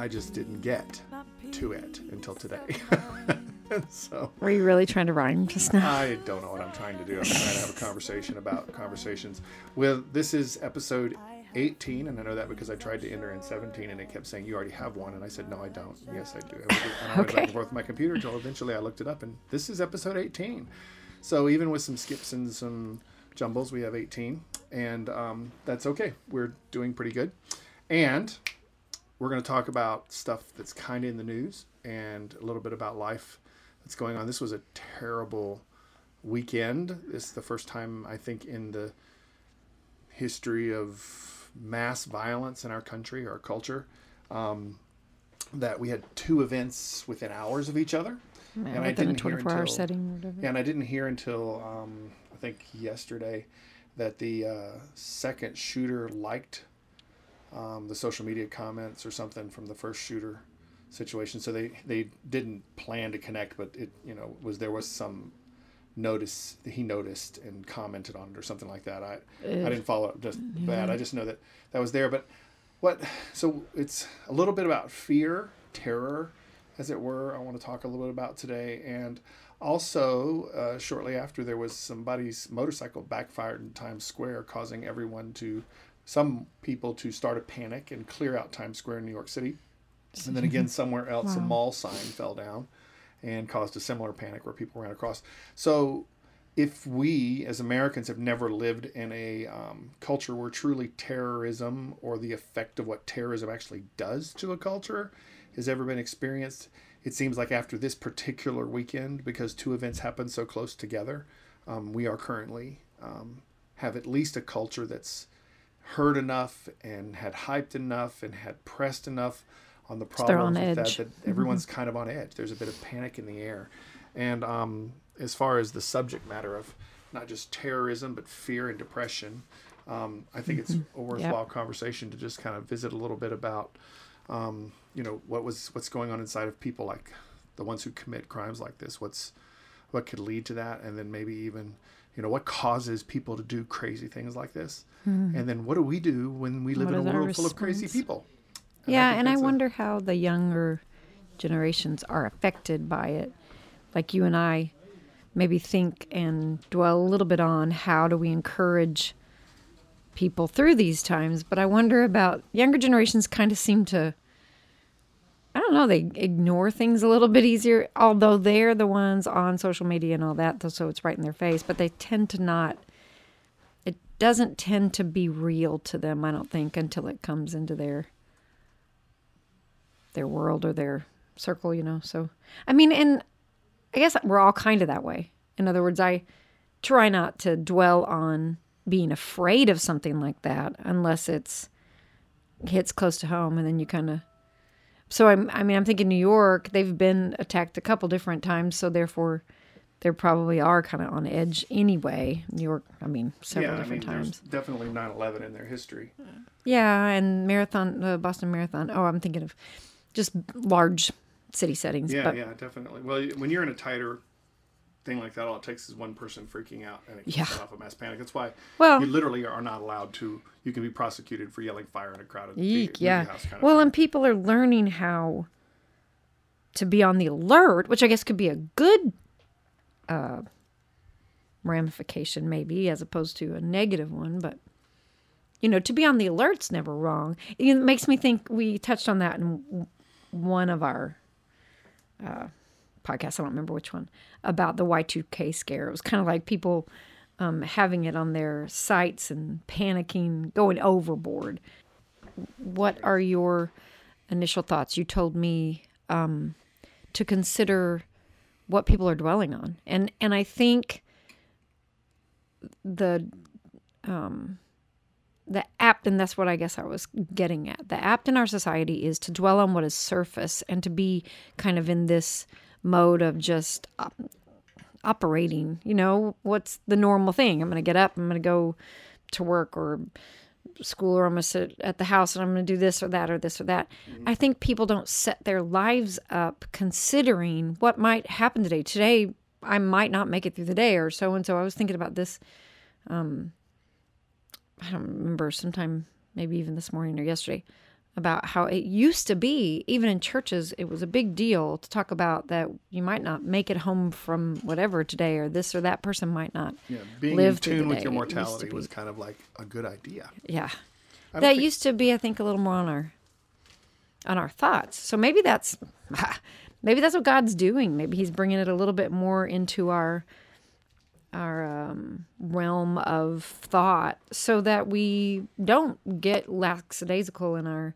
I just didn't get to it until today. so Were you really trying to rhyme just now? I don't know what I'm trying to do. I'm trying to have a conversation about conversations. With this is episode 18, and I know that because I tried to enter in 17, and it kept saying you already have one, and I said no, I don't. Yes, I do. And I went back and forth with my computer until eventually I looked it up, and this is episode 18. So even with some skips and some jumbles, we have 18, and um, that's okay. We're doing pretty good, and we're going to talk about stuff that's kind of in the news and a little bit about life that's going on. This was a terrible weekend. This is the first time I think in the history of mass violence in our country, our culture, um, that we had two events within hours of each other. Yeah, and I didn't hear 24 hour until- setting or whatever. Yeah, and I didn't hear until um, I think yesterday that the uh, second shooter liked um, the social media comments or something from the first shooter situation. So they, they didn't plan to connect, but it you know was there was some notice that he noticed and commented on it or something like that. I I didn't follow up just that. I just know that that was there. But what so it's a little bit about fear, terror, as it were. I want to talk a little bit about today, and also uh, shortly after there was somebody's motorcycle backfired in Times Square, causing everyone to some people to start a panic and clear out Times Square in New York City. And then again, somewhere else, a mall sign fell down and caused a similar panic where people ran across. So, if we as Americans have never lived in a um, culture where truly terrorism or the effect of what terrorism actually does to a culture has ever been experienced, it seems like after this particular weekend, because two events happened so close together, um, we are currently um, have at least a culture that's heard enough and had hyped enough and had pressed enough on the on problems with edge. that that everyone's kind of on edge. There's a bit of panic in the air, and um, as far as the subject matter of not just terrorism but fear and depression, um, I think it's a worthwhile conversation to just kind of visit a little bit about, um, you know, what was what's going on inside of people like the ones who commit crimes like this. What's what could lead to that, and then maybe even you know what causes people to do crazy things like this, hmm. and then what do we do when we live. What in a world full of crazy people? Yeah, think and I a- wonder how the younger generations are affected by it. Like you and I maybe think and dwell a little bit on how do we encourage people through these times, but I wonder about younger generations kind of seem to I don't know, they ignore things a little bit easier, although they're the ones on social media and all that, so it's right in their face, but they tend to not it doesn't tend to be real to them, I don't think, until it comes into their their world or their circle, you know. So, I mean, and I guess we're all kind of that way. In other words, I try not to dwell on being afraid of something like that unless it's hits close to home and then you kind of so I'm, I mean, I'm thinking New York, they've been attacked a couple different times, so therefore they probably are kind of on edge anyway. New York, I mean, several yeah, I different mean, times. there's definitely 9/11 in their history. Yeah, and marathon, the Boston Marathon. Oh, I'm thinking of just large city settings. Yeah, but yeah, definitely. Well, when you're in a tighter thing like that, all it takes is one person freaking out and it can Yeah. set off a mass panic. That's why Well- you literally are not allowed to. You can be prosecuted for yelling fire in a crowded Eek, yeah. house kind of Well, thing. and people are learning how to be on the alert, which I guess could be a good uh, ramification, maybe, as opposed to a negative one. But you know, to be on the alert's never wrong. It makes me think we touched on that in one of our uh, podcasts. I don't remember which one about the Y two K scare. It was kind of like people um, having it on their sites and panicking, going overboard. What are your initial thoughts? You told me um, to consider what people are dwelling on, and and I think the um, the apt, and that's what I guess I was getting at. The apt in our society is to dwell on what is surface and to be kind of in this mode of just op- operating. You know, what's the normal thing? I'm going to get up, I'm going to go to work or school, or I'm going to sit at the house and I'm going to do this or that or this or that. I think people don't set their lives up considering what might happen today. Today, I might not make it through the day, or so and so. I was thinking about this. Um, I don't remember, sometime maybe even this morning or yesterday. About how it used to be, even in churches, it was a big deal to talk about that you might not make it home from whatever today, or this or that person might not. Yeah, being live in tune with your day. It used to mortality was kind of like a good idea. Yeah. That think- used to be, I think, a little more on our on our thoughts. So maybe that's maybe that's what God's doing. Maybe He's bringing it a little bit more into our our um, realm of thought, so that we don't get lackadaisical in our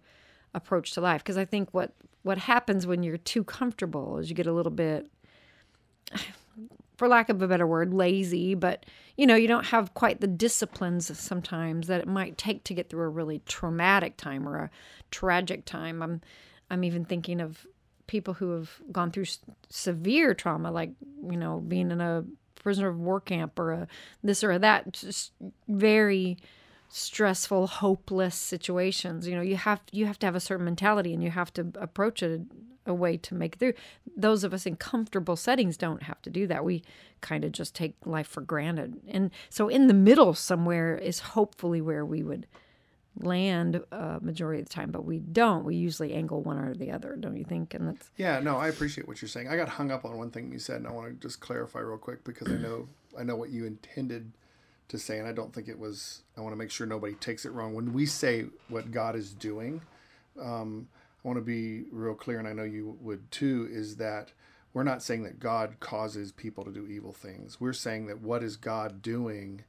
approach to life. Because I think what what happens when you're too comfortable is you get a little bit for lack of a better word, lazy, but you know, you don't have quite the disciplines sometimes that it might take to get through a really traumatic time or a tragic time. I'm I'm even thinking of people who have gone through severe trauma like, you know, being in a prisoner of war camp or a this or a that just very stressful, hopeless situations. You know, you have you have to have a certain mentality and you have to approach it a way to make it through. Those of us in comfortable settings don't have to do that. We kind of just take life for granted. And so in the middle somewhere is hopefully where we would land uh, majority of the time, but we don't. We usually angle one or the other, don't you think? And that's Yeah, no, I appreciate what you're saying. I got hung up on one thing you said, and I want to just clarify real quick because I know I know what you intended to say, and I don't think it was. I want to make sure nobody takes it wrong. When we say what God is doing, um, I want to be real clear, and I know you would too. Is that we're not saying that God causes people to do evil things. We're saying that what is God doing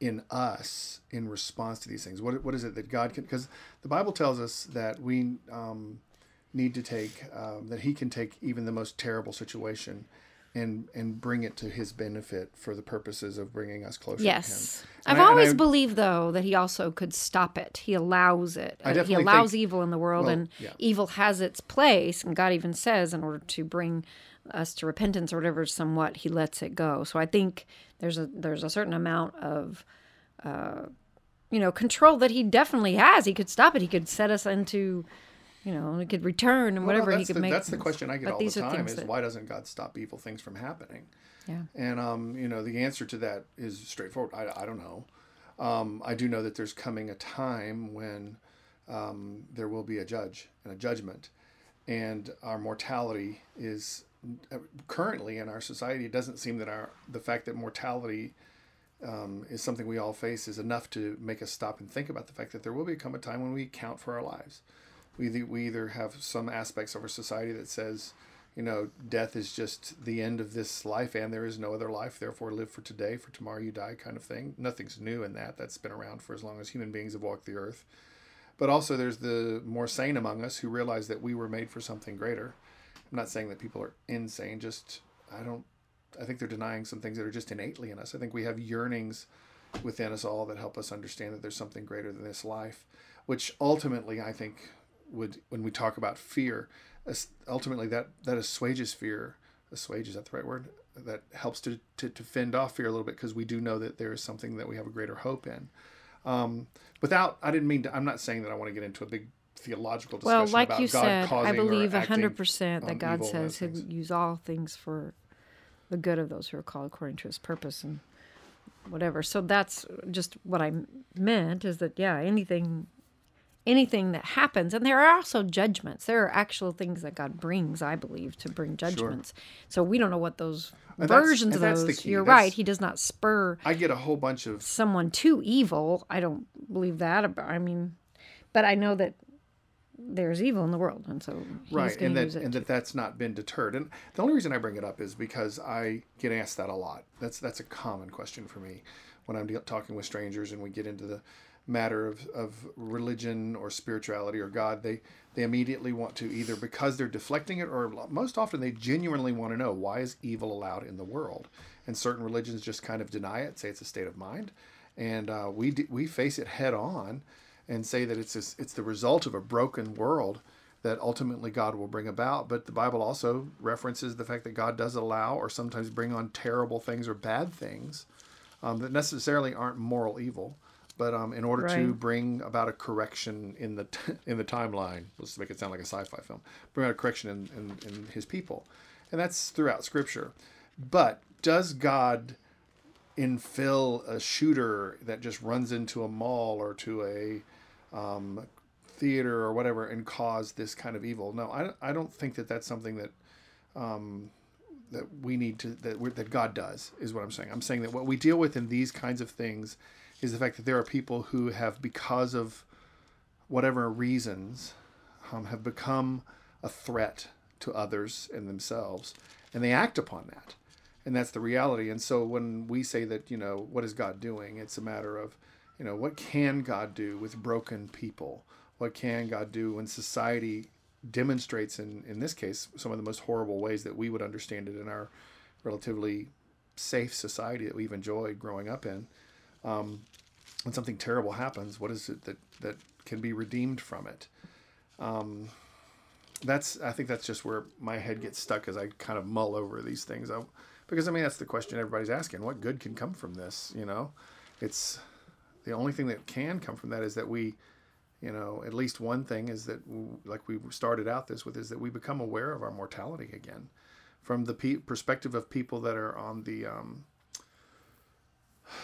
in us in response to these things? What what is it that God can? Because the Bible tells us that we. Um, need to take um, that he can take even the most terrible situation and and bring it to his benefit for the purposes of bringing us closer Yes. to him. I've I- always I- believed though that he also could stop it. He allows it. I Uh, he allows think- evil in the world well, and yeah. evil has its place and God even says in order to bring us to repentance or whatever somewhat he lets it go. So I think there's a there's a certain amount of uh, you know control that he definitely has. He could stop it. He could set us into you know, he could return and Well, whatever he could the, make. That's the question I get But all the time: is that- why doesn't God stop evil things from happening? Yeah. And um, you know, the answer to that is straightforward. I, I don't know. Um, I do know that there's coming a time when um, there will be a judge and a judgment, and our mortality is currently in our society. It doesn't seem that our the fact that mortality um, is something we all face is enough to make us stop and think about the fact that there will become a time when we count for our lives. We we either have some aspects of our society that says, you know, death is just the end of this life and there is no other life, therefore live for today, for tomorrow you die kind of thing. Nothing's new in that. That's been around for as long as human beings have walked the earth. But also there's the more sane among us who realize that we were made for something greater. I'm not saying that people are insane, just I don't I think they're denying some things that are just innately in us. I think we have yearnings within us all that help us understand that there's something greater than this life, which ultimately I think would when we talk about fear, ultimately that that assuages fear. Assuage is that the right word? That helps to to, to fend off fear a little bit because we do know that there is something that we have a greater hope in. Um, without, I didn't mean to. I'm not saying that I want to get into a big theological discussion Well, like about you God said, I believe hundred percent that God says He'll use all things for the good of those who are called according to His purpose and whatever. So that's just what I meant is that yeah, anything, anything that happens, and there are also judgments. There are actual things that God brings, I believe, to bring judgments. So we don't know what those And versions of those. You're That's- right. He does not spur I get a whole bunch of someone too evil. I don't believe that. About, I mean, but I know that there's evil in the world, and so right and that and that that's not been deterred. And the only reason i bring it up is because i get asked that a lot. That's that's a common question for me when i'm deal talking with strangers and we get into the matter of, of religion or spirituality or god they they immediately want to either because they're deflecting it or most often they genuinely want to know why is evil allowed in the world? And certain religions just kind of deny it say it's a state of mind. And uh, we d- we face it head on and say that it's this, it's the result of a broken world that ultimately God will bring about. But the Bible also references the fact that God does allow or sometimes bring on terrible things or bad things um, that necessarily aren't moral evil, but um, in order to bring about a correction in the t- in the timeline, let's make it sound like a sci-fi film, bring about a correction in, in, in His people, and that's throughout Scripture. But does God infill a shooter that just runs into a mall or to a um, theater or whatever and cause this kind of evil. No, I, I don't think that that's something that um, that we need to that we that God does is what I'm saying. I'm saying that what we deal with in these kinds of things is the fact that there are people who have because of whatever reasons um, have become a threat to others and themselves and they act upon that and that's the reality and so when we say that you know what is god doing it's a matter of you know what can god do with broken people what can god do when society demonstrates in in this case some of the most horrible ways that we would understand it in our relatively safe society that we've enjoyed growing up in um, when something terrible happens what is it that that can be redeemed from it um, that's I think that's just where my head gets stuck as I kind of mull over these things. I, because I mean that's the question everybody's asking: what good can come from this? You know, it's the only thing that can come from that is that we, you know, at least one thing is that like we started out this with is that we become aware of our mortality again, from the pe- perspective of people that are on the um,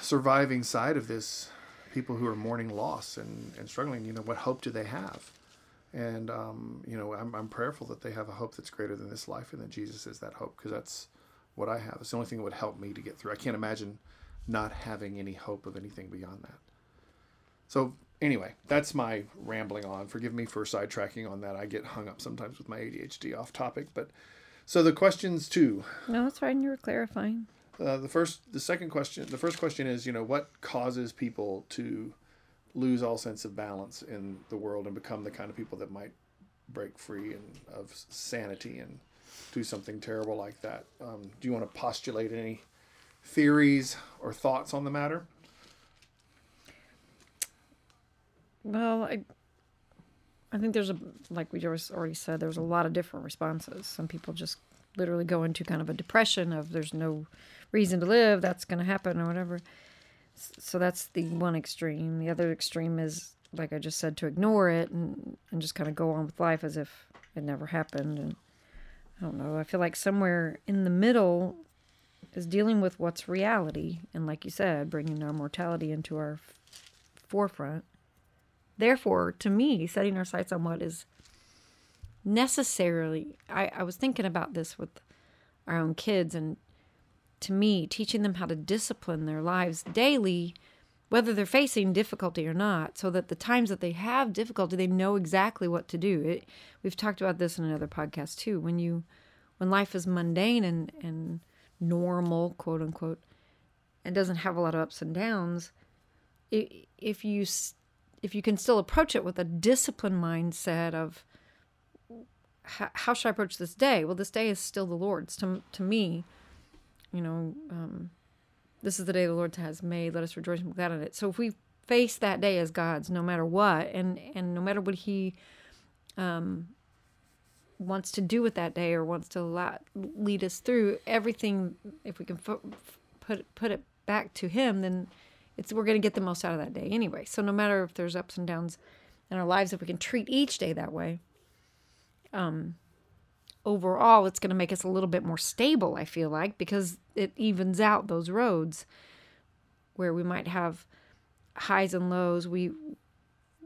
surviving side of this, people who are mourning loss and and struggling. You know, what hope do they have? and um, you know I'm, I'm prayerful that they have a hope that's greater than this life and that jesus is that hope because that's what i have it's the only thing that would help me to get through i can't imagine not having any hope of anything beyond that so anyway that's my rambling on forgive me for sidetracking on that i get hung up sometimes with my adhd off topic but so the questions too No, that's fine. You were clarifying. uh, the first the second question the first question is you know what causes people to lose all sense of balance in the world and become the kind of people that might break free and of sanity and do something terrible like that. Um, do you want to postulate any theories or thoughts on the matter? Well, I, I think there's a like we just already said. There's a lot of different responses. Some people just literally go into kind of a depression of there's no reason to live. That's going to happen or whatever. So that's the one extreme. The other extreme is like I just said to ignore it and and just kind of go on with life as if it never happened. And I don't know. I feel like somewhere in the middle is dealing with what's reality and like you said, bringing our mortality into our f- forefront therefore to me setting our sights on what is necessarily I, I was thinking about this with our own kids and to me teaching them how to discipline their lives daily whether they're facing difficulty or not so that the times that they have difficulty they know exactly what to do. It, we've talked about this in another podcast too. When you when life is mundane and and normal quote unquote and doesn't have a lot of ups and downs if you if you can still approach it with a disciplined mindset of how, should I approach this day? Well, this day is still the Lord's. To to me, you know, um, this is the day the Lord has made. Let us rejoice and be glad in it. So if we face that day as God's, no matter what, and and no matter what He um, wants to do with that day or wants to lead us through everything, if we can put put it back to Him, then it's we're going to get the most out of that day anyway. So no matter if there's ups and downs in our lives, if we can treat each day that way, um, overall, it's going to make us a little bit more stable. I feel like because it evens out those roads where we might have highs and lows. We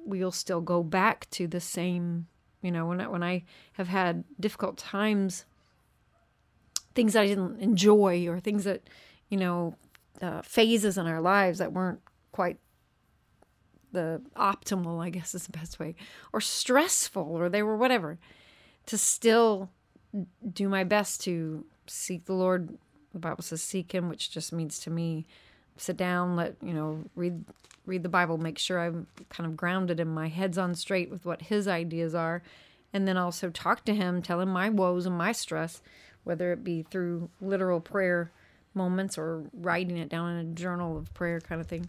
we'll still go back to the same. You know, when I, when I have had difficult times, things I didn't enjoy or things that you know uh, phases in our lives that weren't quite the optimal, I guess is the best way, or stressful, or they were whatever, to still do my best to seek the Lord. The Bible says seek Him, which just means to me sit down, let you know, read read the Bible, make sure I'm kind of grounded and my head's on straight with what His ideas are, and then also talk to Him, tell Him my woes and my stress, whether it be through literal prayer moments or writing it down in a journal of prayer kind of thing.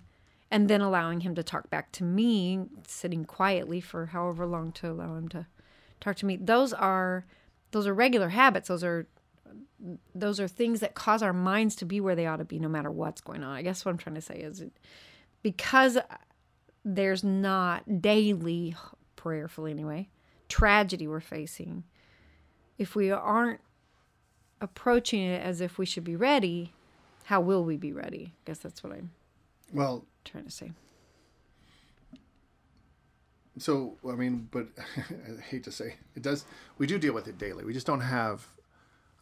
And then allowing him to talk back to me sitting quietly for however long to allow him to talk to me. Those are those are regular habits. Those are those are things that cause our minds to be where they ought to be no matter what's going on. I guess what i'm trying to say is because there's not daily prayerfully anyway tragedy we're facing if we aren't approaching it as if we should be ready how will we be ready i guess that's what i'm Well, trying to say so I mean, but I hate to say it does. We do deal with it daily. We just don't have.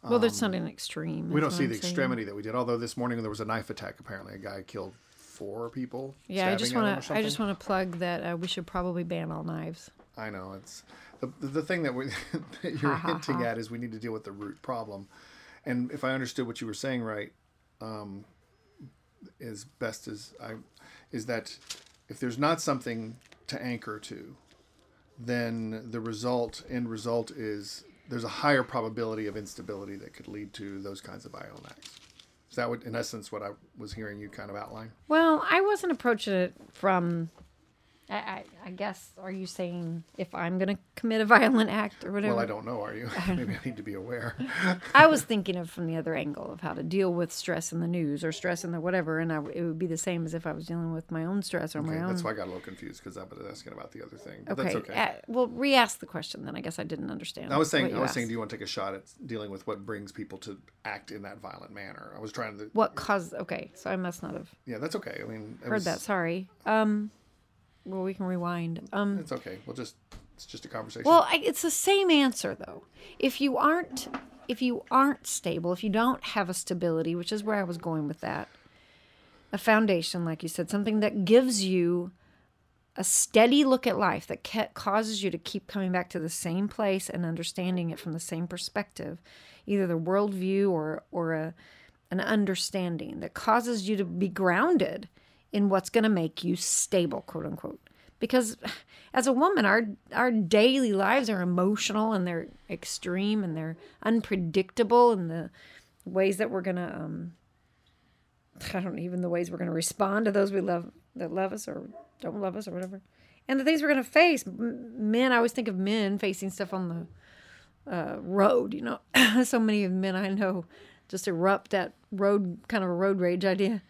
well, that's not an extreme. Um, We don't see the saying. extremity that we did. Although this morning there was a knife attack. Apparently, a guy killed four people. Yeah, I just stabbing at him or want to. I just want to plug that uh, we should probably ban all knives. I know it's the the thing that, we, that you're hinting at is we need to deal with the root problem, and if I understood what you were saying right, um, as best as I, is that if there's not something to anchor to, then the result end result is there's a higher probability of instability that could lead to those kinds of violent. Is that what, in essence, what I was hearing you kind of outline? Well, I wasn't approaching it from. I, I, I guess. Are you saying if I'm going to commit a violent act or whatever? Well, I don't know. Are you? Maybe I need to be aware. I was thinking of from the other angle of how to deal with stress in the news or stress in the whatever, and I, it would be the same as if I was dealing with my own stress or my Okay, own. that's why I got a little confused because I was asking about the other thing. But okay. that's okay. uh, well, re-ask the question then. I guess I didn't understand. I was saying, I was saying, do you want to take a shot at dealing with what brings people to act in that violent manner? I was trying to. what caused? Okay, so I must not have Yeah, that's okay. I mean, it heard was- that. Sorry. Um, well, we can rewind. Um, It's okay. We'll just. It's just a conversation. Well, I, it's the same answer though. If you aren't if you aren't stable, if you don't have a stability, which is where I was going with that, a foundation, like you said, something that gives you a steady look at life that ca- causes you to keep coming back to the same place and understanding it from the same perspective, either the worldview or or a an understanding that causes you to be grounded in what's going to make you stable, quote unquote. Because as a woman, our our daily lives are emotional and they're extreme and they're unpredictable in the ways that we're gonna um I don't even the ways we're gonna respond to those we love that love us or don't love us or whatever. And the things we're gonna face. M- Men, I always think of men facing stuff on the uh, road. You know, so many of men I know just erupt at road kind of a road rage idea.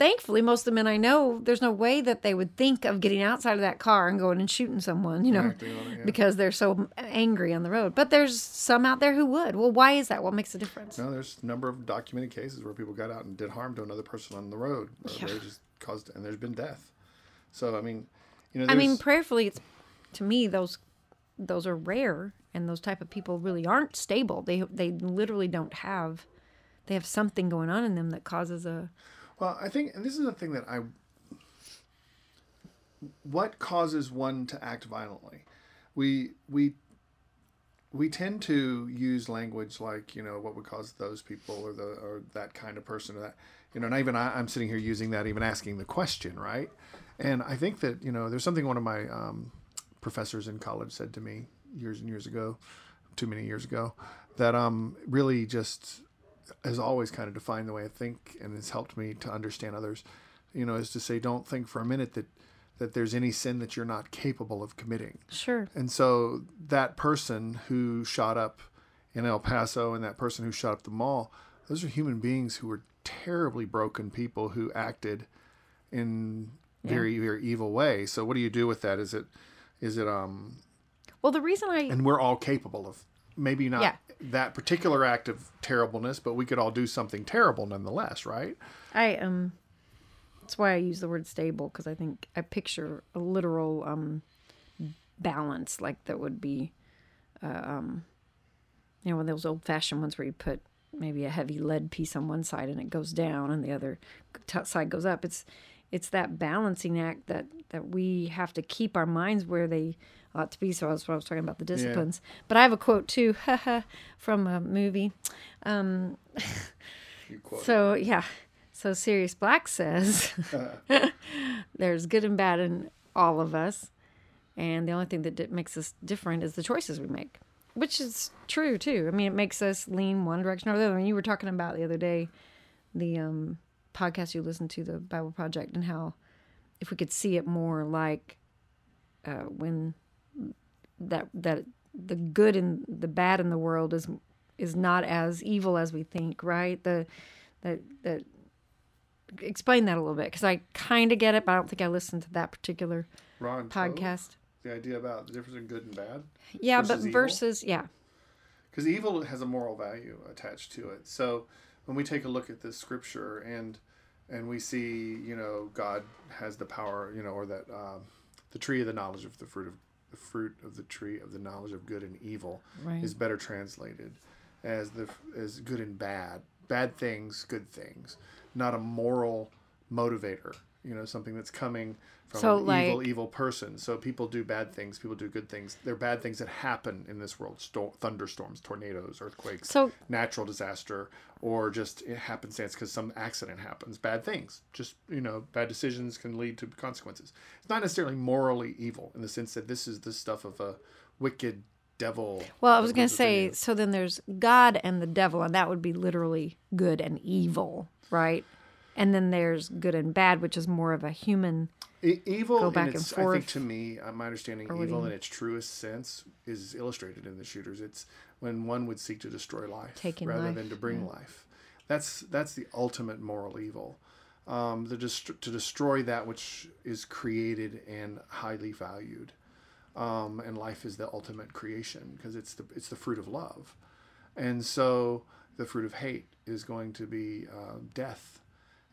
Thankfully, most of the men I know, there's no way that they would think of getting outside of that car and going and shooting someone. You know, Acting on it, yeah. because they're so angry on the road. But there's some out there who would. Well, why is that? What makes a difference? no, there's a number of documented cases where people got out and did harm to another person on the road. Or Yeah. They just caused, and there's been death. So I mean, you know, I mean, prayerfully, it's to me those those are rare, and those type of people really aren't stable. They they literally don't have. They have something going on in them that causes a. Well, I think, and this is the thing that I. What causes one to act violently? We we. We tend to use language like you know what would cause those people or the or that kind of person or that you know and even I, I'm sitting here using that even asking the question right, and I think that you know there's something one of my um, professors in college said to me years and years ago, too many years ago, that um really just has always kind of defined the way I think and has helped me to understand others, you know, is to say don't think for a minute that that there's any sin that you're not capable of committing. Sure. And so that person who shot up in El Paso and that person who shot up the mall, those are human beings who were terribly broken people who acted in very very evil way. So what do you do with that? Is it is it um Well, the reason I and we're all capable of maybe not Yeah. That particular act of terribleness, but we could all do something terrible nonetheless, right? I um that's why I use the word stable because I think I picture a literal um balance like that would be uh, um you know one of those old fashioned ones where you put maybe a heavy lead piece on one side and it goes down and the other t- side goes up it's it's that balancing act that that we have to keep our minds where they ought to be so that's what I was talking about the disciplines but I have a quote too from a movie quote. so yeah. So Sirius Black says there's good and bad in all of us, and the only thing that makes us different is the choices we make, which is true too. I mean, it makes us lean one direction or the other. I mean, you were talking about the other day the um, podcast you listened to, the Bible Project, and how if we could see it more like uh, when that that the good and the bad in the world is is not as evil as we think, right? The that that explain that a little bit because I kind of get it, but I don't think I listened to that particular Ron podcast. the idea about the difference in good and bad. Yeah, versus but evil? versus yeah, Because evil has a moral value attached to it. So when we take a look at this scripture and and we see, you know, God has the power, you know, or that um, the tree of the knowledge of the fruit of the fruit of the tree of the knowledge of good and evil Right. is better translated as the as good and bad, bad things, good things, not a moral motivator. You know, something that's coming from So, an evil, like- evil person. So people do bad things, people do good things. They're bad things that happen in this world: Sto- thunderstorms, tornadoes, earthquakes, So natural disaster, or just it happenstance because some accident happens. Bad things, just you know, bad decisions can lead to consequences. It's not necessarily morally evil in the sense that this is the stuff of a wicked devil. Well, I was going to say, so then there's God and the devil, and that would be literally good and evil, right? And then there's good and bad, which is more of a human. E- evil, go back and its, I think to me, uh, my understanding, evil in its truest sense is illustrated in the shooters. It's when one would seek to destroy life Taking rather life, than to bring life. That's that's the ultimate moral evil. Um, the dest- to destroy that which is created and highly valued, um, and life is the ultimate creation because it's the it's the fruit of love, and so the fruit of hate is going to be uh, death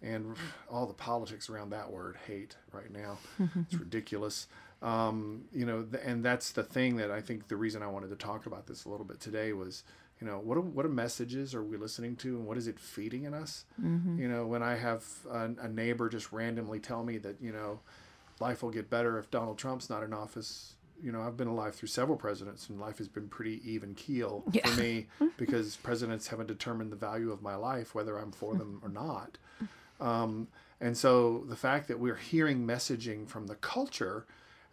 and all the politics around that word hate right now it's ridiculous. Um, you know th- and that's the thing that i think the reason i wanted to talk about this a little bit today was you know what what messages are we listening to and what is it feeding in us? You know when i have a, a neighbor just randomly tell me that you know life will get better if donald trump's not in office. You know i've been alive through several presidents and life has been pretty even keel Yeah. for me because presidents haven't determined the value of my life whether i'm for them or not um, and so the fact that we're hearing messaging from the culture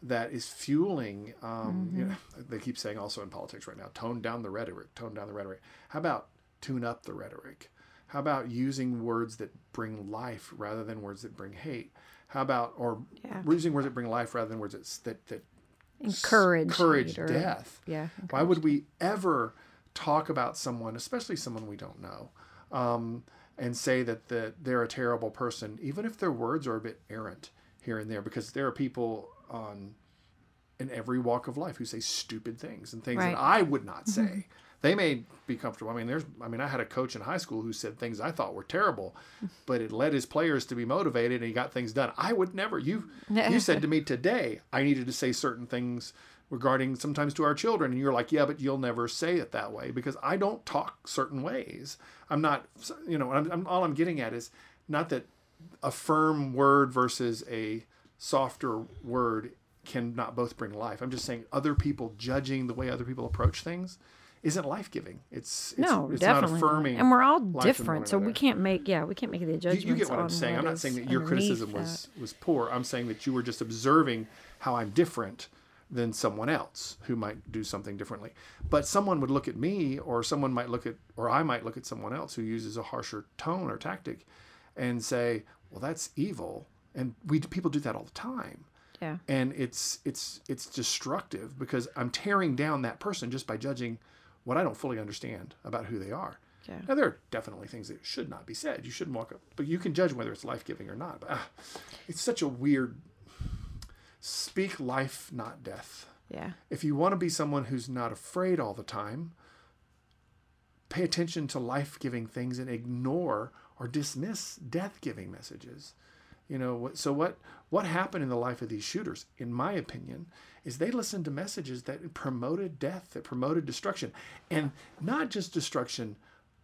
that is fueling, um, you know, they keep saying also in politics right now, tone down the rhetoric, tone down the rhetoric. How about tune up the rhetoric? How about using words that bring life rather than words that bring hate? How about, or Yeah. using words that bring life rather than words that, that, that Encourage. encourage or- death? Yeah. Why would we ever talk about someone, especially someone we don't know, um, and say that the, they're a terrible person, even if their words are a bit errant here and there? Because there are people on in every walk of life who say stupid things and things Right. that I would not mm-hmm. say. They may be comfortable. I mean, there's. I mean, I had a coach in high school who said things I thought were terrible, but it led his players to be motivated, and he got things done. I would never. You you said to me today I needed to say certain things regarding sometimes to our children, and you're like, yeah, but you'll never say it that way because I don't talk certain ways. I'm not. You know, I'm, I'm, all I'm getting at is not that a firm word versus a softer word can not both bring life. I'm just saying other people judging the way other people approach things isn't life giving. It's, it's No, it's definitely. not affirming. And we're all life in one different, so we can't make yeah we can't make the You, judgments. you get what I'm saying. I'm not saying that your criticism was was poor. I'm saying that you were just observing how I'm different than someone else who might do something differently. But someone would look at me, or someone might look at, or I might look at someone else who uses a harsher tone or tactic, and say, "Well, that's evil." And we people do that all the time. Yeah. and it's it's it's destructive because I'm tearing down that person just by judging what I don't fully understand about who they are. Yeah. Now there are definitely things that should not be said. You shouldn't walk up, but you can judge whether it's life giving or not. But ah, it's such a weird. Speak life, not death. Yeah. If you want to be someone who's not afraid all the time, pay attention to life giving things and ignore or dismiss death giving messages. You know, so what what happened in the life of these shooters, in my opinion, is they listened to messages that promoted death, that promoted destruction, and not just destruction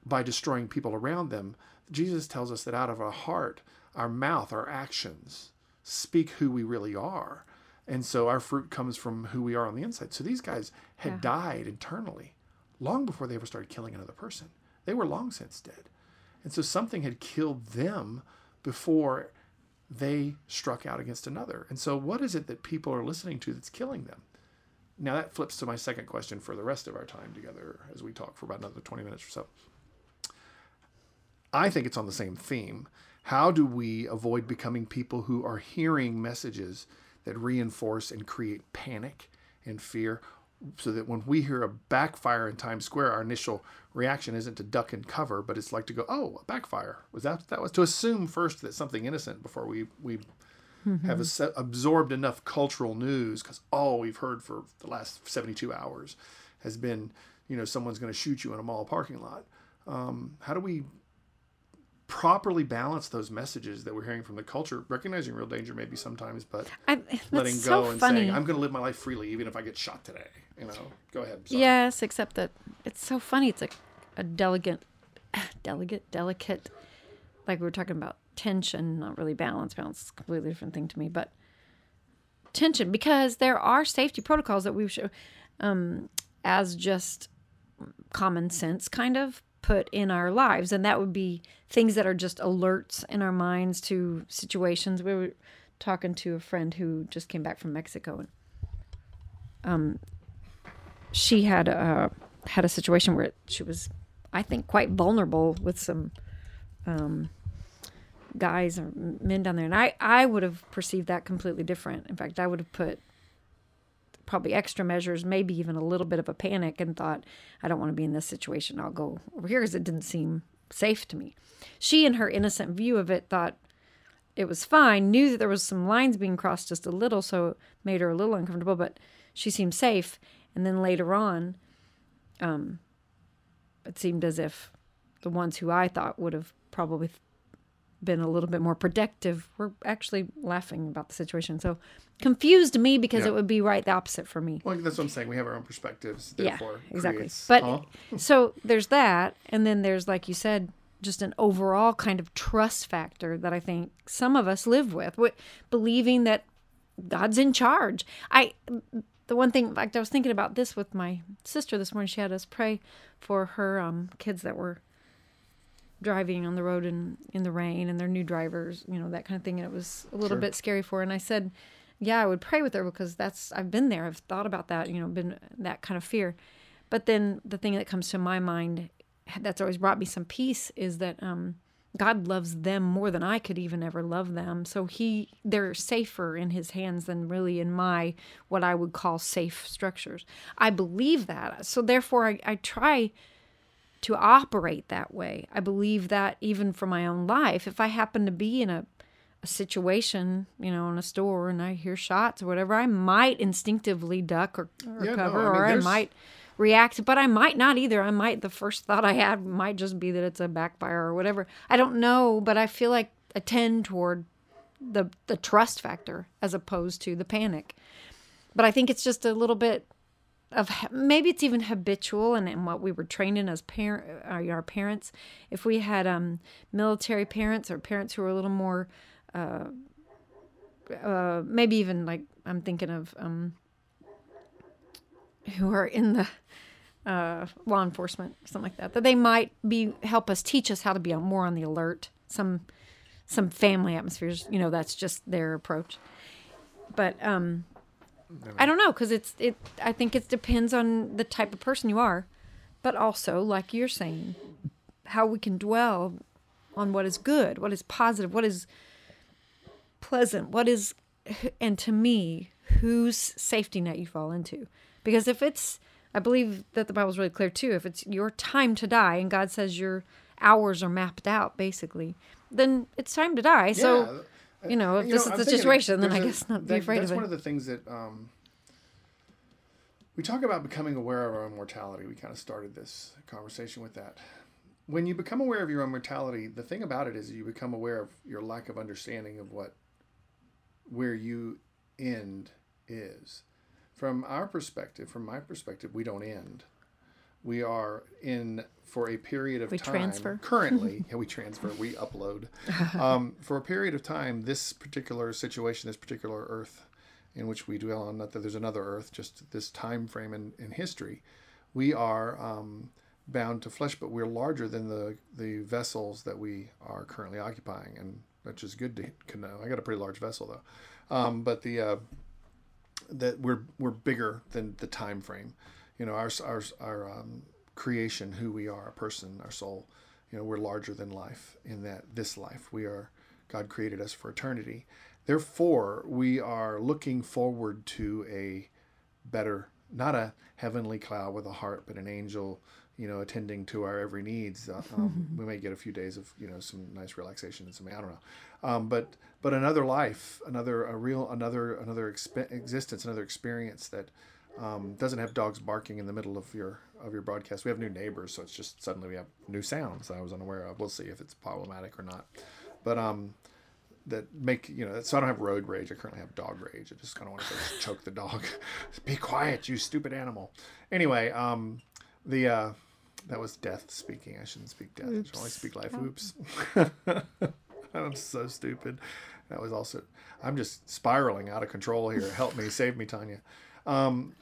by destroying people around them. Jesus tells us that out of our heart, our mouth, our actions speak who we really are. And so our fruit comes from who we are on the inside. So these guys had Yeah. died internally long before they ever started killing another person. They were long since dead. And so something had killed them before they struck out against another. And so what is it that people are listening to that's killing them? Now that flips to my second question for the rest of our time together as we talk for about another 20 minutes or so. I think it's on the same theme. How do we avoid becoming people who are hearing messages that reinforce and create panic and fear so that when we hear a backfire in Times Square, our initial reaction isn't to duck and cover, but it's like to go, "Oh, a backfire was that? That was to assume first that something innocent before we we have as- absorbed enough cultural news because all we've heard for the last seventy two hours has been, you know, someone's going to shoot you in a mall parking lot. Um, how do we properly balance those messages that we're hearing from the culture, recognizing real danger maybe sometimes, but I, letting so go and funny. saying, I'm going to live my life freely, even if I get shot today. You know, go ahead. Sorry. Yes, except that it's so funny. It's like a delicate, delicate, delicate. Like we were talking about tension, not really balance. Balance is a completely different thing to me, but tension because there are safety protocols that we should, um, as just common sense, kind of put in our lives, and that would be things that are just alerts in our minds to situations. We were talking to a friend who just came back from Mexico, and um, she had a had a situation where she was, I think, quite vulnerable with some um, guys or men down there, and I I would have perceived that completely different. In fact, I would have put probably extra measures, maybe even a little bit of a panic, and thought, I don't want to be in this situation. I'll go over here because it didn't seem safe to me. She, in her innocent view of it, thought it was fine, knew that there was some lines being crossed just a little, so it made her a little uncomfortable, but she seemed safe. And then later on, um, it seemed as if the ones who I thought would have probably been a little bit more protective were actually laughing about the situation. So confused me because Yeah. it would be right the opposite for me. Well, that's what I'm saying. We have our own perspectives. Yeah, exactly. creates- But Huh? so there's that, and then there's like you said, just an overall kind of trust factor that I think some of us live with, wi- believing that God's in charge. I the one thing, in fact, I was thinking about this with my sister this morning. She had us pray for her um, kids that were driving on the road in in the rain and their new drivers, you know, that kind of thing. And it was a little Sure. bit scary for her. And I said, yeah, I would pray with her because that's I've been there. I've thought about that. You know, been that kind of fear. But then the thing that comes to my mind that's always brought me some peace is that um, God loves them more than I could even ever love them. So he they're safer in his hands than really in my what I would call safe structures. I believe that. So therefore I, I try to operate that way. I believe that even for my own life. If I happen to be in a a situation, you know, in a store and I hear shots or whatever, I might instinctively duck or, or Yeah, no, cover, I mean, or I might react, but I might not either. I might, the first thought I had might just be that it's a backfire or whatever. I don't know, but I feel like I tend toward the the trust factor as opposed to the panic. But I think it's just a little bit of maybe it's even habitual and, and what we were trained in as parent our, our parents. If we had um, military parents or parents who were a little more, uh, uh, maybe even like I'm thinking of um, who are in the uh, law enforcement, something like that, that they might be help us teach us how to be more on the alert. Some some family atmospheres, you know, that's just their approach. But um, I don't know because it's it. I think it depends on the type of person you are, but also like you're saying, how we can dwell on what is good, what is positive, what is pleasant, what is, and to me, whose safety net you fall into. Because if it's, I believe that the Bible's really clear too. If it's your time to die, and God says your hours are mapped out, basically, then it's time to die. So, Yeah. You know, if You this know, is I'm the situation, then I there's a- guess not be that- afraid of it. that's one of the things that um, we talk about becoming aware of our own mortality. We kind of started this conversation with that. When you become aware of your own mortality, the thing about it is you become aware of your lack of understanding of what where you end is. From our perspective, from my perspective, we don't end. We are in for a period of We time. transfer. Currently, yeah, we transfer, we upload. Um, for a period of time, this particular situation, this particular Earth, in which we dwell on, not that there's another Earth, just this time frame in, in history, we are um, bound to flesh, but we're larger than the the vessels that we are currently occupying, and which is good to, know. I got a pretty large vessel though, um, but the uh, that we're we're bigger than the time frame. You know, our our our um, creation, who we are, a person, our soul. You know, we're larger than life in that this life. We are God created us for eternity. Therefore, we are looking forward to a better, not a heavenly cloud with a heart, but an angel, you know, attending to our every needs. Uh, Um, we may get a few days of, you know, some nice relaxation and some, I don't know, um, but but another life, another a real another another expe- existence, another experience that um, doesn't have dogs barking in the middle of your of your broadcast. We have new neighbors, so it's just suddenly we have new sounds that I was unaware of. We'll see if it's problematic or not. But um, that make you know. So I don't have road rage. I currently have dog rage. I just kind of want to choke the dog. Be quiet, you stupid animal. Anyway, um, the uh, that was death speaking. I shouldn't speak death. I should only speak life. Oops. I'm so stupid. That was also. I'm just spiraling out of control here. Help me, save me, Tonya. Um,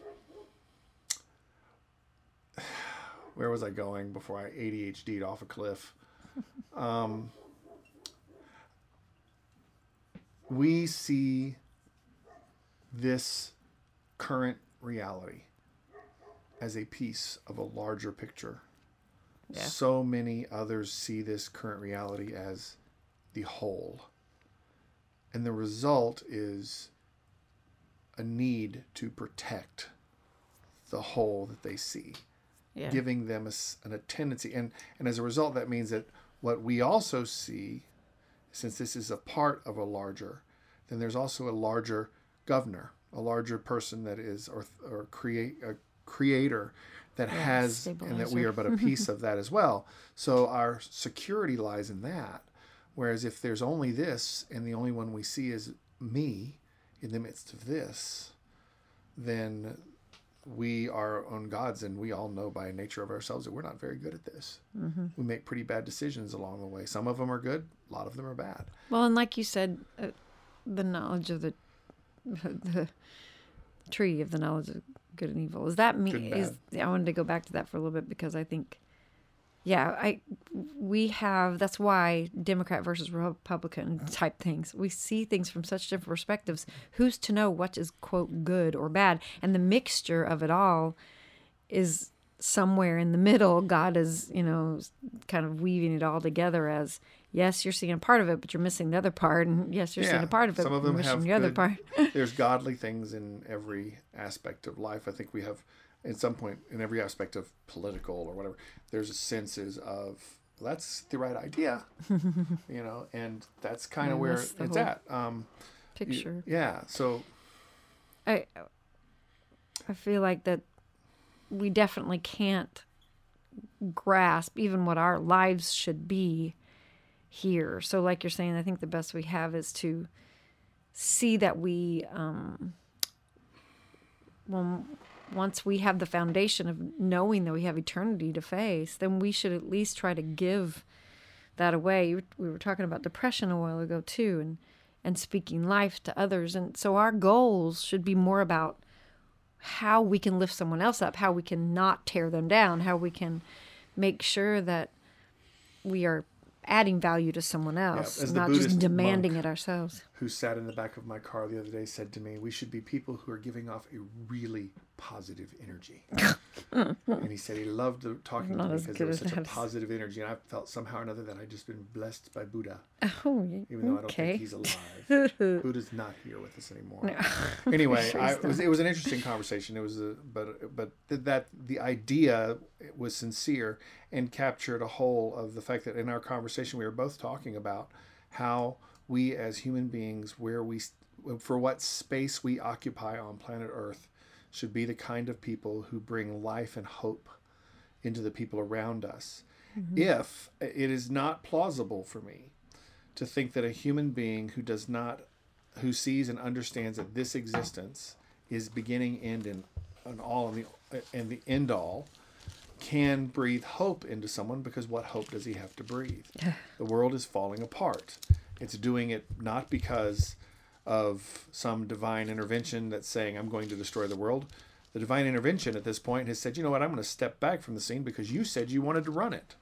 where was I going before I ADHD'd off a cliff? Um, we see this current reality as a piece of a larger picture. Yeah. So many others see this current reality as the whole. And the result is a need to protect the whole that they see, Yeah. giving them a, a tendency. And, and as a result, that means that what we also see, since this is a part of a larger, then there's also a larger governor, a larger person that is, or, or create a creator that has, and that we are but a piece of that as well. So our security lies in that. Whereas if there's only this, and the only one we see is me in the midst of this, then we are own gods, and we all know by nature of ourselves that we're not very good at this. Mm-hmm. We make pretty bad decisions along the way. Some of them are good, a lot of them are bad. Well, and like you said, uh, the knowledge of the the tree of the knowledge of good and evil is that me is I wanted to go back to that for a little bit because I think yeah, I we have that's why Democrat versus Republican type things. We see things from such different perspectives. Who's to know what is quote good or bad? And the mixture of it all is somewhere in the middle. God is, you know, kind of weaving it all together as yes, you're seeing a part of it, but you're missing the other part, and yes, you're seeing a part of it, some of but you're missing the other part. There's godly things in every aspect of life. I think we have, at some point, in every aspect of political or whatever, there's a senses of well, that's the right idea, you know, and that's kind of where it's at. Um, you- Picture. yeah. So I I feel like that we definitely can't grasp even what our lives should be here. So like you're saying, I think the best we have is to see that we um when once we have the foundation of knowing that we have eternity to face, then we should at least try to give that away. We were talking about depression a while ago too, and and speaking life to others. And so our goals should be more about how we can lift someone else up, how we can not tear them down, how we can make sure that we are adding value to someone else, the not just demanding monk- it ourselves. Who sat in the back of my car the other day said to me, "We should be people who are giving off a really positive energy." and he said he loved the- talking to me because there was such a positive energy, and I felt somehow or another that I'd just been blessed by Buddha, Oh, even though I don't think he's alive. Buddha's not here with us anymore. Anyway, Sure I, it was it was an interesting conversation. It was a but but th- that the idea was sincere and captured a whole of the fact that in our conversation we were both talking about how we as human beings where we for what space we occupy on planet Earth should be the kind of people who bring life and hope into the people around us. Mm-hmm. If it is not plausible for me to think that a human being who does not who sees and understands that this existence is beginning end and, and all and the and the end all can breathe hope into someone because what hope does he have to breathe? The world is falling apart it's doing it not because of some divine intervention that's saying i'm going to destroy the world. The divine intervention at this point has said you know what? I'm going to step back from the scene because you said you wanted to run it.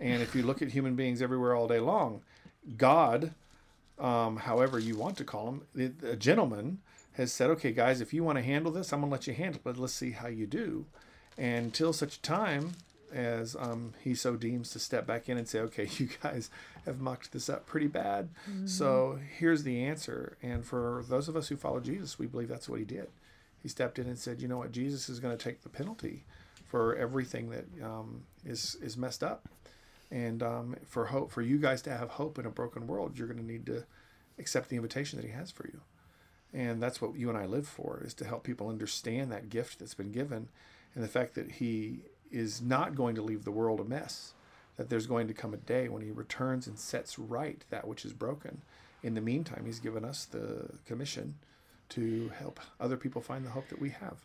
And if you look at human beings everywhere all day long god um, however you want to call him, the- a gentleman has said, okay, guys, if you want to handle this, I'm going to let you handle it, but let's see how you do. And until such time as um, he so deems to step back in and say, okay, you guys have mucked this up pretty bad. So here's the answer. And for those of us who follow Jesus, we believe that's what he did. He stepped in and said, you know what, Jesus is going to take the penalty for everything that um, is is messed up. And um, for hope, for you guys to have hope in a broken world, you're going to need to accept the invitation that He has for you. And that's what you and I live for: is to help people understand that gift that's been given, and the fact that he is not going to leave the world a mess, that there's going to come a day when he returns and sets right that which is broken. In the meantime, he's given us the commission to help other people find the hope that we have.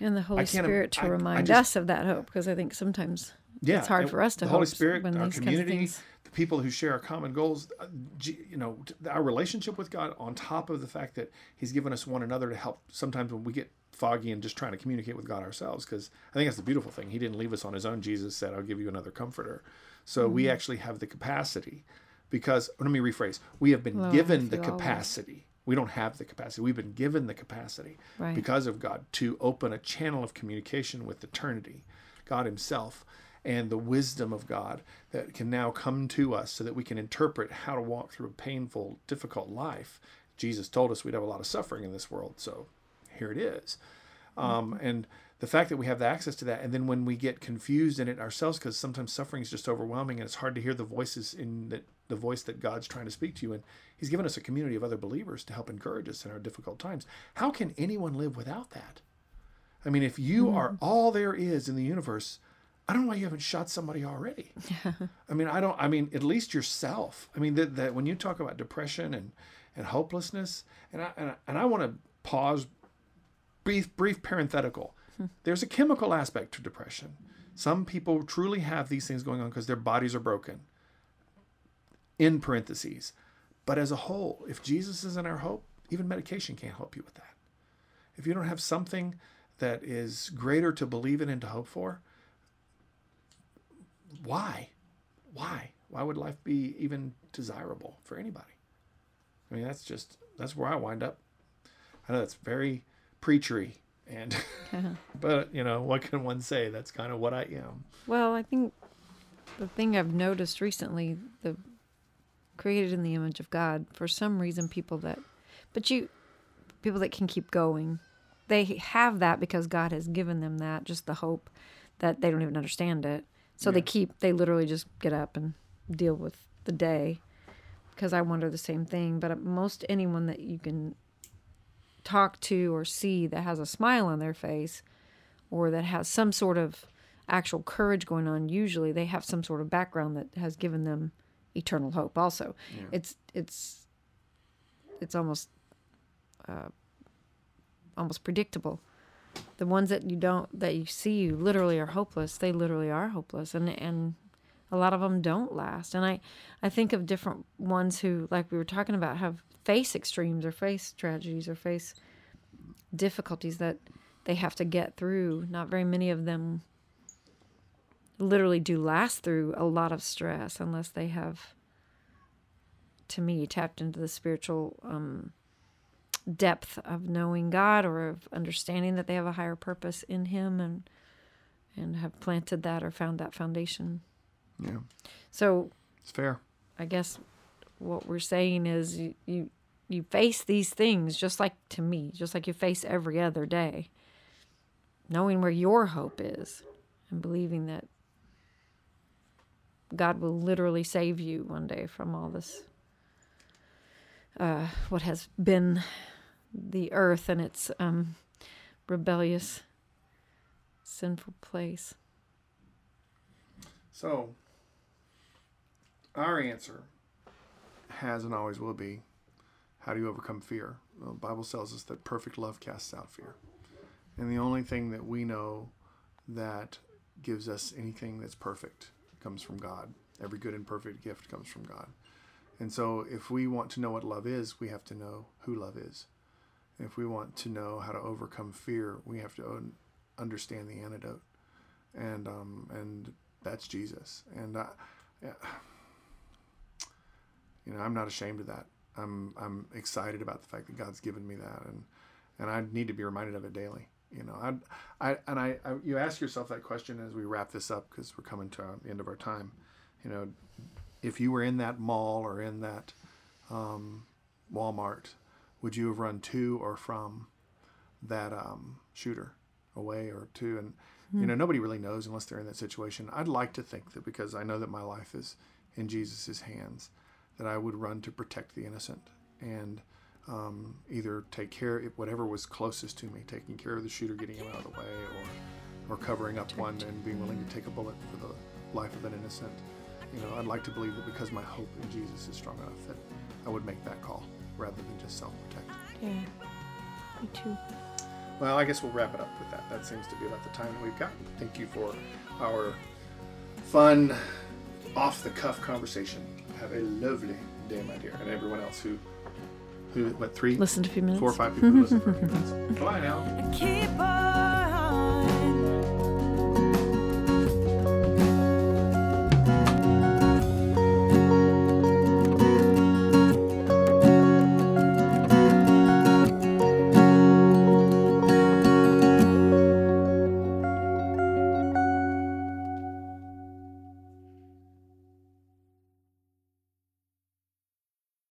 And the Holy Spirit to I- I remind just- us of that hope, because I think sometimes Yeah, it's hard for us to the Holy Spirit, when our these community, kinds of things. the people who share our common goals. uh, You know, our relationship with God, on top of the fact that He's given us one another to help. Sometimes when we get foggy and just trying to communicate with God ourselves, because I think that's the beautiful thing. He didn't leave us on His own. Jesus said, "I'll give you another comforter." So we Mm-hmm. actually have the capacity, because let me rephrase: we have been I given the feel always- capacity. We don't have the capacity. We've been given the capacity Right. because of God to open a channel of communication with eternity, God Himself, and the wisdom of God that can now come to us so that we can interpret how to walk through a painful, difficult life. Jesus told us we'd have a lot of suffering in this world, so here it is. Um, and the fact that we have the access to that, and then when we get confused in it ourselves, because sometimes suffering is just overwhelming and it's hard to hear the voices in that the voice that God's trying to speak to you, and He's given us a community of other believers to help encourage us in our difficult times. How can anyone live without that? I mean, if you are all there is in the universe, I don't know why you haven't shot somebody already. I mean, I don't. I mean, at least yourself. I mean, that, that when you talk about depression and and hopelessness, and I and I, and I want to pause, brief brief parenthetical. Hmm. There's a chemical aspect to depression. Some people truly have these things going on because their bodies are broken. In parentheses, but as a whole, if Jesus isn't our hope, even medication can't help you with that. If you don't have something that is greater to believe in and to hope for, why? Why? Why would life be even desirable for anybody? I mean, that's just that's where I wind up. I know that's very preachery, and but you know what can one say? That's kind of what I am. Well, I think the thing I've noticed recently, the created in the image of God, for some reason, people that, but you, people that can keep going, they have that because God has given them that, just the hope that they don't even understand it. So they keep, they literally just get up and deal with the day. Because I wonder the same thing. But most anyone that you can talk to or see that has a smile on their face or that has some sort of actual courage going on usually they have some sort of background that has given them eternal hope also. Yeah. it's it's it's almost uh, almost predictable. The ones that you don't that you see you literally are hopeless. They literally are hopeless and and a lot of them don't last. And i i think of different ones who like we were talking about have face extremes or face tragedies or face difficulties that they have to get through not very many of them literally do last through a lot of stress unless they have to me tapped into the spiritual um, depth of knowing God or of understanding that they have a higher purpose in Him and and have planted that or found that foundation. Yeah, So it's fair. I guess what we're saying is you, you you face these things just like to me, just like you face every other day. Knowing where your hope is and believing that God will literally save you one day from all this uh, what has been the earth and its um, rebellious sinful place. So, our answer has and always will be how do you overcome fear? Well, the Bible tells us that perfect love casts out fear. And the only thing that we know that gives us anything that's perfect comes from God. Every good and perfect gift comes from God. And so, if we want to know what love is, we have to know who love is. If we want to know how to overcome fear, we have to understand the antidote. And um, and that's Jesus. And I, yeah, you know, I'm not ashamed of that. I'm I'm excited about the fact that God's given me that, and and I need to be reminded of it daily. You know, I, I and I, I you ask yourself that question as we wrap this up because we're coming to the end of our time. You know, if you were in that mall or in that um, Walmart, would you have run to or from that um, shooter, away or to? And you know, nobody really knows unless they're in that situation. I'd like to think that because I know that my life is in Jesus' hands, that I would run to protect the innocent and um, either take care of whatever was closest to me, taking care of the shooter, getting him out of the way, or covering up one and being willing to take a bullet for the life of an innocent. You know, I'd like to believe that because my hope in Jesus is strong enough that I would make that call rather than just self-protect. Yeah. Me too. Well, I guess we'll wrap it up with that. That seems to be about the time that we've got. Thank you for our fun, off the cuff conversation. Have a lovely day, my dear, and everyone else who, who what three, Listen to a few minutes. four or five people who listen for a few minutes. Bye now. Keep on